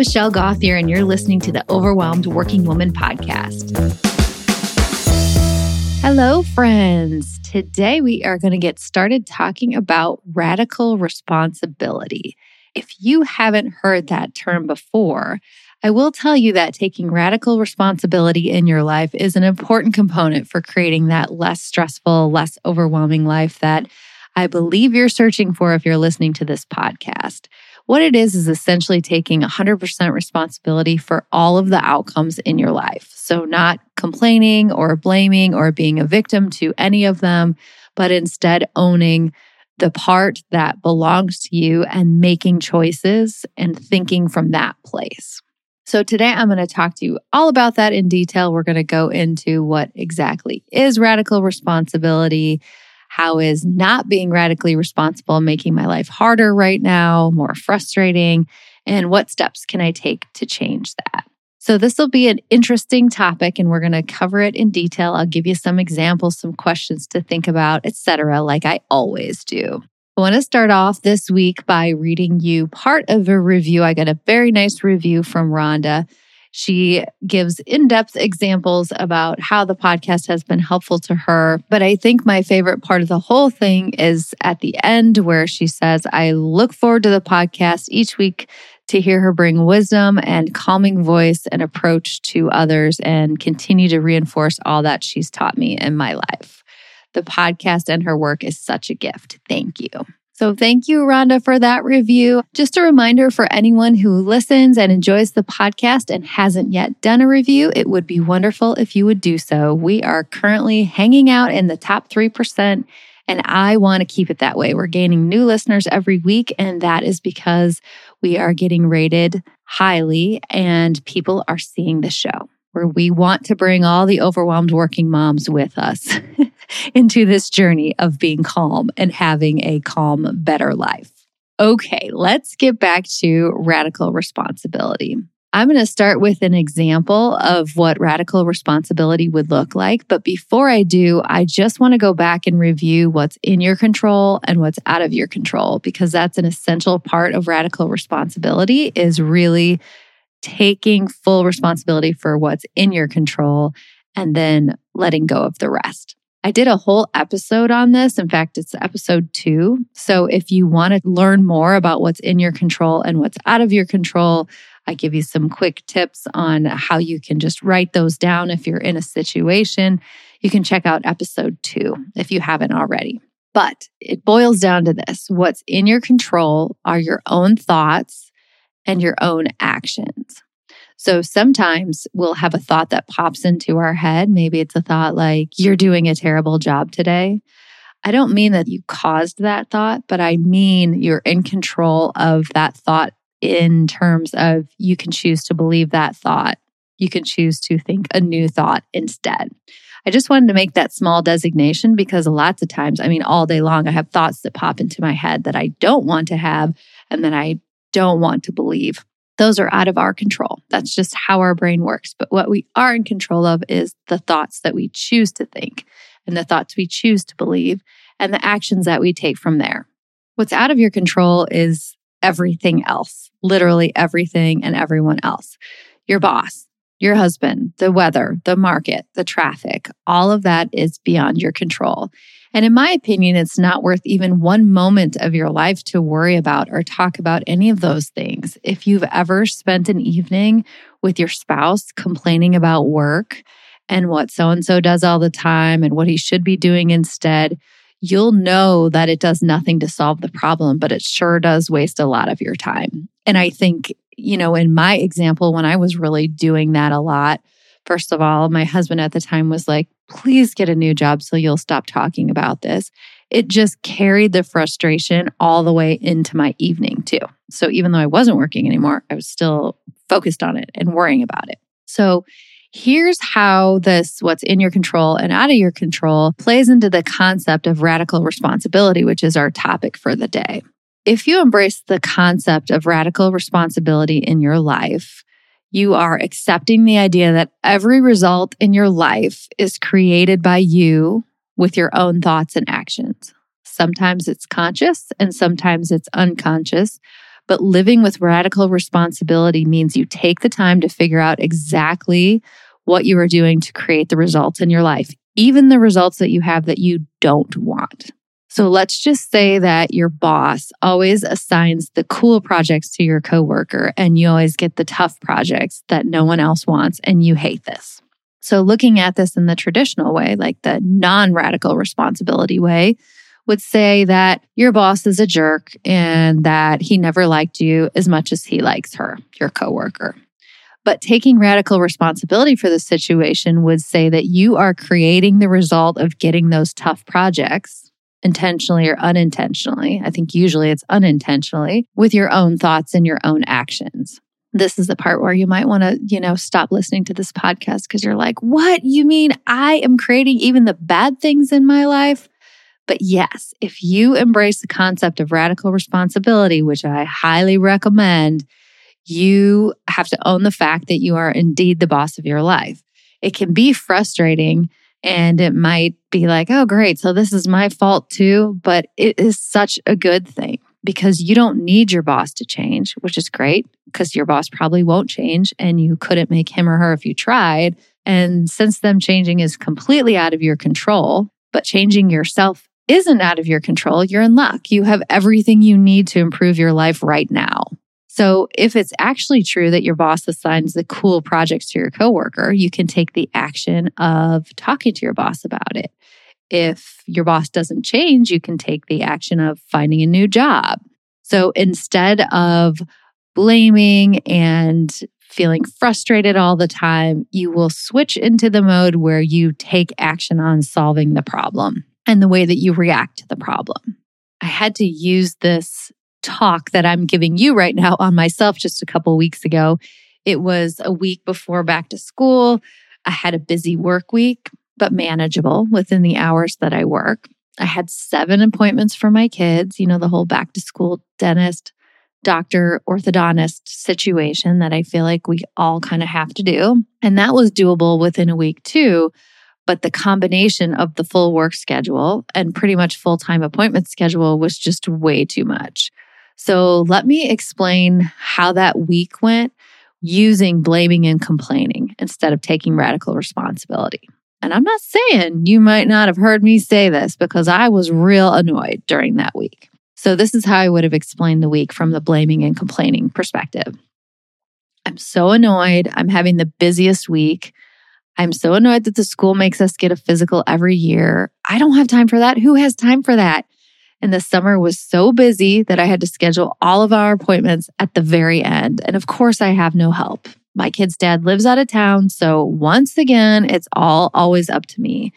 Michelle Gauthier, and you're listening to the Overwhelmed Working Woman podcast. Hello, friends. Today we are going to get started talking about radical responsibility. If you haven't heard that term before, I will tell you that taking radical responsibility in your life is an important component for creating that less stressful, less overwhelming life that I believe you're searching for if you're listening to this podcast. What it is, is essentially taking 100% responsibility for all of the outcomes in your life. So, not complaining or blaming or being a victim to any of them, but instead owning the part that belongs to you and making choices and thinking from that place. So, today I'm going to talk to you all about that in detail. We're going to go into what exactly is radical responsibility, how is not being radically responsible making my life harder right now, more frustrating, and what steps can I take to change that? So, this will be an interesting topic and we're going to cover it in detail. I'll give you some examples, some questions to think about, etc., like I always do. I want to start off this week by reading you part of a review. I got a very nice review from Rhonda. She gives in depth examples about how the podcast has been helpful to her. But I think my favorite part of the whole thing is at the end where she says, I look forward to the podcast each week to hear her bring wisdom and calming voice and approach to others and continue to reinforce all that she's taught me in my life. The podcast and her work is such a gift. Thank you. So thank you, Rhonda, for that review. Just a reminder for anyone who listens and enjoys the podcast and hasn't yet done a review, it would be wonderful if you would do so. We are currently hanging out in the top 3%. And I want to keep it that way. We're gaining new listeners every week, and that is because we are getting rated highly and people are seeing the show where we want to bring all the overwhelmed working moms with us into this journey of being calm and having a calm, better life. Okay, let's get back to radical responsibility. I'm going to start with an example of what radical responsibility would look like. But before I do, I just want to go back and review what's in your control and what's out of your control, because that's an essential part of radical responsibility is really taking full responsibility for what's in your control and then letting go of the rest. I did a whole episode on this. In fact, it's episode two. So if you want to learn more about what's in your control and what's out of your control, I give you some quick tips on how you can just write those down if you're in a situation. You can check out episode two if you haven't already. But it boils down to this what's in your control are your own thoughts and your own actions. So sometimes we'll have a thought that pops into our head. Maybe it's a thought like, you're doing a terrible job today. I don't mean that you caused that thought, but I mean you're in control of that thought in terms of you can choose to believe that thought. You can choose to think a new thought instead. I just wanted to make that small designation because lots of times, I mean, all day long, I have thoughts that pop into my head that I don't want to have and then I don't want to believe. Those are out of our control. That's just how our brain works. But what we are in control of is the thoughts that we choose to think and the thoughts we choose to believe and the actions that we take from there. What's out of your control is everything else, literally everything and everyone else. Your boss, your husband, the weather, the market, the traffic, all of that is beyond your control. And in my opinion, it's not worth even one moment of your life to worry about or talk about any of those things. If you've ever spent an evening with your spouse complaining about work and what so and so does all the time and what he should be doing instead, you'll know that it does nothing to solve the problem, but it sure does waste a lot of your time. And I think, you know, in my example, when I was really doing that a lot, First of all, my husband at the time was like, please get a new job so you'll stop talking about this. It just carried the frustration all the way into my evening, too. So even though I wasn't working anymore, I was still focused on it and worrying about it. So here's how this, what's in your control and out of your control, plays into the concept of radical responsibility, which is our topic for the day. If you embrace the concept of radical responsibility in your life, you are accepting the idea that every result in your life is created by you with your own thoughts and actions. Sometimes it's conscious and sometimes it's unconscious, But living with radical responsibility means you take the time to figure out exactly what you are doing to create the results in your life, even the results that you have that you don't want. So let's just say that your boss always assigns the cool projects to your coworker and you always get the tough projects that no one else wants and you hate this. So looking at this in the traditional way, like the non-radical responsibility way, would say that your boss is a jerk and that he never liked you as much as he likes her, your coworker. But taking radical responsibility for the situation would say that you are creating the result of getting those tough projects intentionally or unintentionally. I think usually it's unintentionally with your own thoughts and your own actions. This is the part where you might want to, you know, stop listening to this podcast because you're like, what? You mean I am creating even the bad things in my life? But yes, if you embrace the concept of radical responsibility, which I highly recommend, you have to own the fact that you are indeed the boss of your life. It can be frustrating and it might be like, oh, great. So this is my fault too. But it is such a good thing because you don't need your boss to change, which is great because your boss probably won't change and you couldn't make him or her if you tried. And since them changing is completely out of your control, but changing yourself isn't out of your control, you're in luck. You have everything you need to improve your life right now. So if it's actually true that your boss assigns the cool projects to your coworker, you can take the action of talking to your boss about it. If your boss doesn't change, you can take the action of finding a new job. So instead of blaming and feeling frustrated all the time, you will switch into the mode where you take action on solving the problem and the way that you react to the problem. I had to use this talk that I'm giving you right now on myself just a couple weeks ago. It was a week before back to school. I had a busy work week, but manageable within the hours that I work. I had seven appointments for my kids, you know, the whole back to school dentist, doctor, orthodontist situation that I feel like we all kind of have to do. And that was doable within a week too. But the combination of the full work schedule and pretty much full time appointment schedule was just way too much. So let me explain how that week went using blaming and complaining instead of taking radical responsibility. And I'm not saying you might not have heard me say this because I was real annoyed during that week. So, this is how I would have explained the week from the blaming and complaining perspective. I'm so annoyed. I'm having the busiest week. I'm so annoyed that the school makes us get a physical every year. I don't have time for that. Who has time for that? And the summer was so busy that I had to schedule all of our appointments at the very end. And of course, I have no help. My kid's dad lives out of town. So once again, it's all always up to me.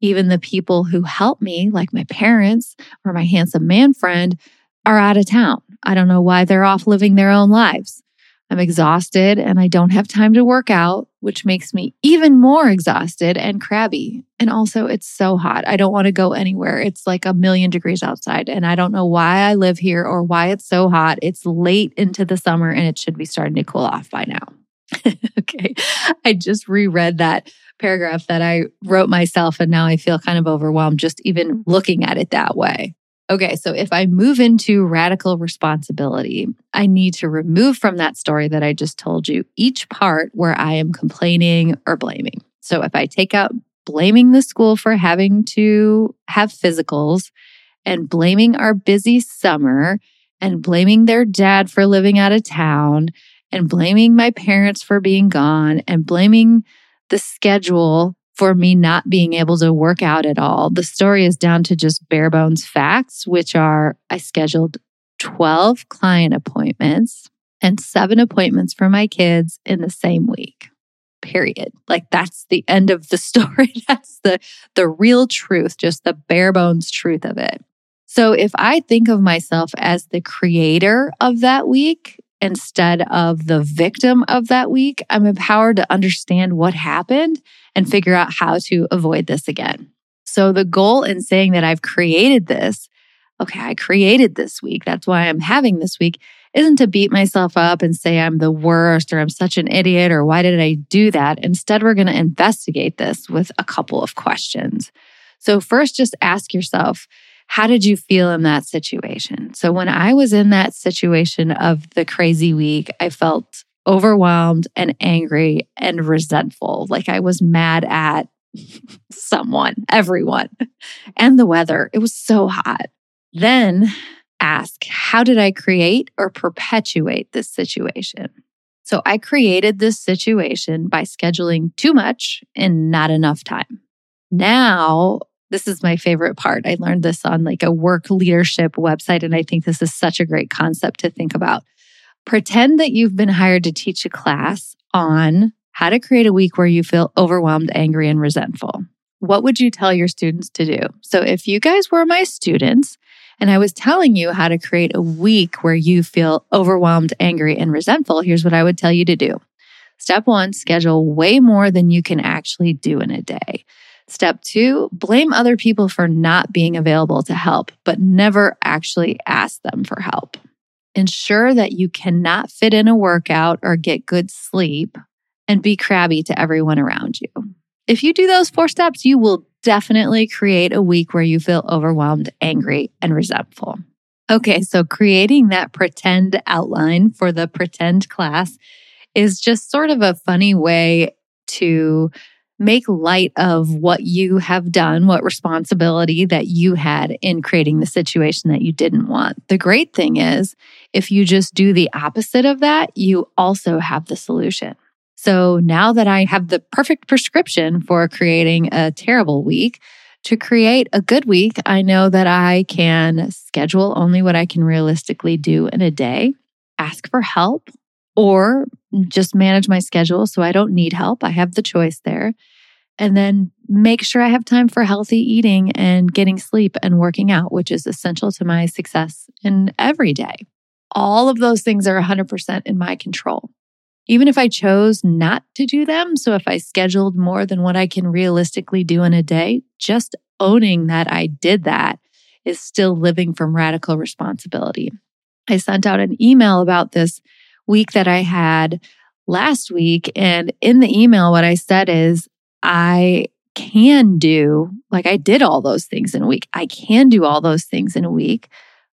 Even the people who help me, like my parents or my handsome man friend, are out of town. I don't know why they're off living their own lives. I'm exhausted and I don't have time to work out, which makes me even more exhausted and crabby. And also, it's so hot. I don't want to go anywhere. It's like a million degrees outside, and I don't know why I live here or why it's so hot. It's late into the summer and it should be starting to cool off by now. okay. I just reread that paragraph that I wrote myself, and now I feel kind of overwhelmed just even looking at it that way. Okay, so if I move into radical responsibility, I need to remove from that story that I just told you each part where I am complaining or blaming. So if I take out blaming the school for having to have physicals and blaming our busy summer and blaming their dad for living out of town and blaming my parents for being gone and blaming the schedule for me not being able to work out at all. The story is down to just bare bones facts, which are I scheduled 12 client appointments and seven appointments for my kids in the same week. Period. Like that's the end of the story. that's the the real truth, just the bare bones truth of it. So if I think of myself as the creator of that week instead of the victim of that week, I'm empowered to understand what happened and figure out how to avoid this again. So the goal in saying that I've created this, okay, I created this week, that's why I'm having this week, isn't to beat myself up and say I'm the worst or I'm such an idiot or why did I do that? Instead, we're going to investigate this with a couple of questions. So, first, just ask yourself How did you feel in that situation? So, when I was in that situation of the crazy week, I felt overwhelmed and angry and resentful. Like I was mad at someone, everyone, and the weather. It was so hot. Then ask, how did I create or perpetuate this situation? So I created this situation by scheduling too much and not enough time. Now, this is my favorite part. I learned this on like a work leadership website, and I think this is such a great concept to think about. Pretend that you've been hired to teach a class on how to create a week where you feel overwhelmed, angry, and resentful. What would you tell your students to do? So, if you guys were my students and I was telling you how to create a week where you feel overwhelmed, angry, and resentful, here's what I would tell you to do. Step one, schedule way more than you can actually do in a day. Step two, blame other people for not being available to help, but never actually ask them for help. Ensure that you cannot fit in a workout or get good sleep and be crabby to everyone around you. If you do those four steps, you will definitely create a week where you feel overwhelmed, angry, and resentful. Okay, so creating that pretend outline for the pretend class is just sort of a funny way to make light of what you have done, what responsibility that you had in creating the situation that you didn't want. The great thing is, if you just do the opposite of that, you also have the solution. So now that I have the perfect prescription for creating a terrible week, to create a good week, I know that I can schedule only what I can realistically do in a day, ask for help, or just manage my schedule so I don't need help. I have the choice there. And then make sure I have time for healthy eating and getting sleep and working out, which is essential to my success in every day. All of those things are 100% in my control. Even if I chose not to do them, so if I scheduled more than what I can realistically do in a day, just owning that I did that is still living from radical responsibility. I sent out an email about this week that I had last week. And in the email, what I said is, I can do, like I did all those things in a week. I can do all those things in a week,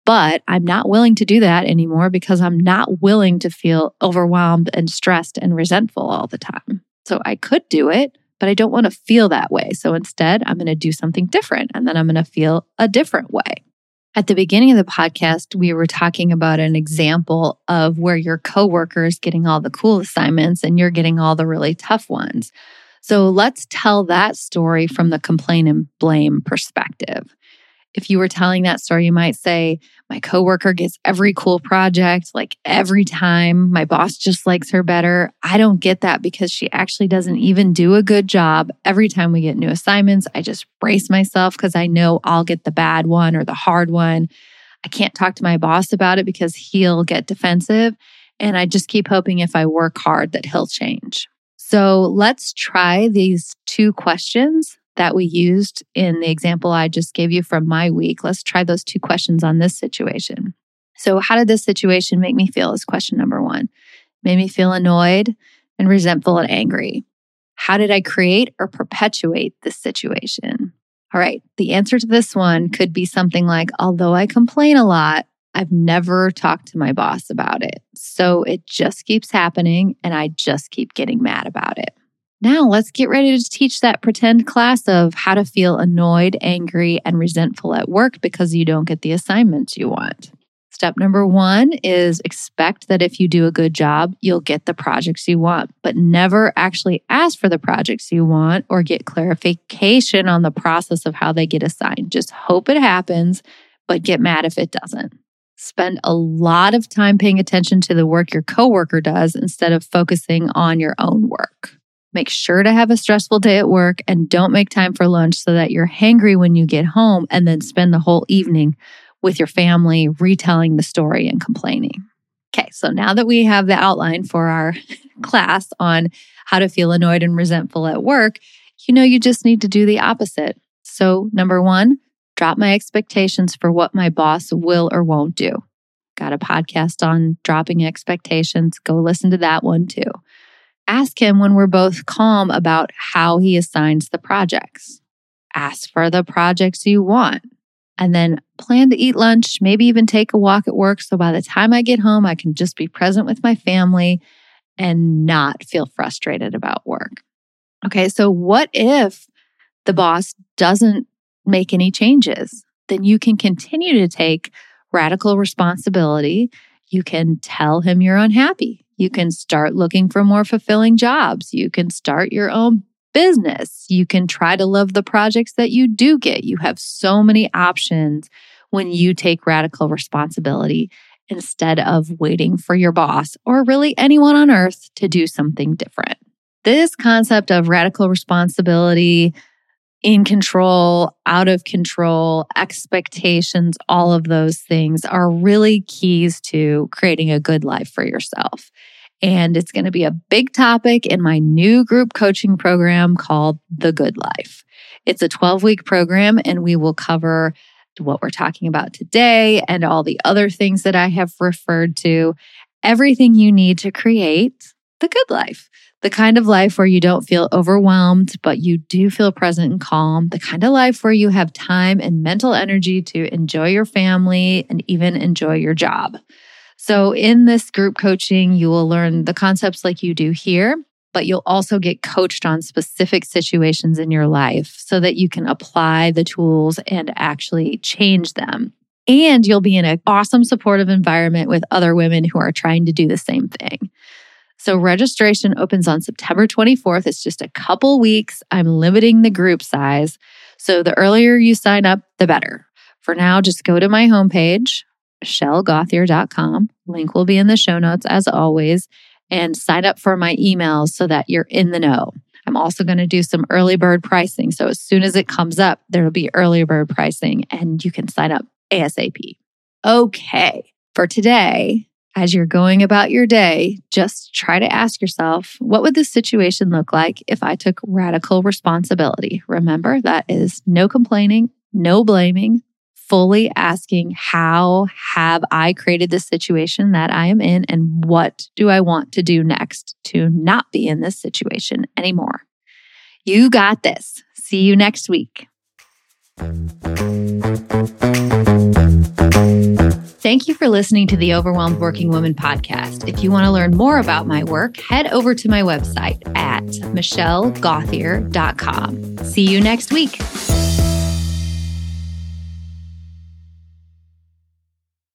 but I'm not willing to do that anymore because I'm not willing to feel overwhelmed and stressed and resentful all the time. So I could do it, but I don't want to feel that way. So instead, I'm going to do something different and then I'm going to feel a different way. At the beginning of the podcast, we were talking about an example of where your coworker is getting all the cool assignments and you're getting all the really tough ones. So let's tell that story from the complain and blame perspective. If you were telling that story, you might say, My coworker gets every cool project, like every time. My boss just likes her better. I don't get that because she actually doesn't even do a good job. Every time we get new assignments, I just brace myself because I know I'll get the bad one or the hard one. I can't talk to my boss about it because he'll get defensive. And I just keep hoping if I work hard that he'll change. So let's try these two questions that we used in the example I just gave you from my week. Let's try those two questions on this situation. So, how did this situation make me feel? Is question number one. Made me feel annoyed and resentful and angry. How did I create or perpetuate this situation? All right, the answer to this one could be something like Although I complain a lot, I've never talked to my boss about it. So it just keeps happening and I just keep getting mad about it. Now let's get ready to teach that pretend class of how to feel annoyed, angry, and resentful at work because you don't get the assignments you want. Step number one is expect that if you do a good job, you'll get the projects you want, but never actually ask for the projects you want or get clarification on the process of how they get assigned. Just hope it happens, but get mad if it doesn't. Spend a lot of time paying attention to the work your coworker does instead of focusing on your own work. Make sure to have a stressful day at work and don't make time for lunch so that you're hangry when you get home and then spend the whole evening with your family retelling the story and complaining. Okay, so now that we have the outline for our class on how to feel annoyed and resentful at work, you know you just need to do the opposite. So, number one, drop my expectations for what my boss will or won't do. Got a podcast on dropping expectations. Go listen to that one too. Ask him when we're both calm about how he assigns the projects. Ask for the projects you want. and then plan to eat lunch, maybe even take a walk at work. So by the time I get home, I can just be present with my family and not feel frustrated about work. Okay, so what if the boss doesn't make any changes? Then you can continue to take radical responsibility. You can tell him you're unhappy. You can start looking for more fulfilling jobs. You can start your own business. You can try to love the projects that you do get. You have so many options when you take radical responsibility instead of waiting for your boss or really anyone on earth to do something different. This concept of radical responsibility, in control, out of control, expectations, all of those things are really keys to creating a good life for yourself. And it's going to be a big topic in my new group coaching program called The Good Life. It's a 12 week program, and we will cover what we're talking about today and all the other things that I have referred to. Everything you need to create the good life, the kind of life where you don't feel overwhelmed, but you do feel present and calm, the kind of life where you have time and mental energy to enjoy your family and even enjoy your job. So, in this group coaching, you will learn the concepts like you do here, but you'll also get coached on specific situations in your life so that you can apply the tools and actually change them. And you'll be in an awesome supportive environment with other women who are trying to do the same thing. So, registration opens on September 24th. It's just a couple weeks. I'm limiting the group size. So, the earlier you sign up, the better. For now, just go to my homepage, michellegauthier.com. Link will be in the show notes as always. And sign up for my emails so that you're in the know. I'm also going to do some early bird pricing. So as soon as it comes up, there'll be early bird pricing and you can sign up ASAP. Okay. For today, as you're going about your day, just try to ask yourself, what would this situation look like if I took radical responsibility? Remember, that is no complaining, no blaming, fully asking, How have I created this situation that I am in? And what do I want to do next to not be in this situation anymore? You got this. See you next week. Thank you for listening to the Overwhelmed Working Woman podcast. If you want to learn more about my work, head over to my website at michellegauthier.com. See you next week.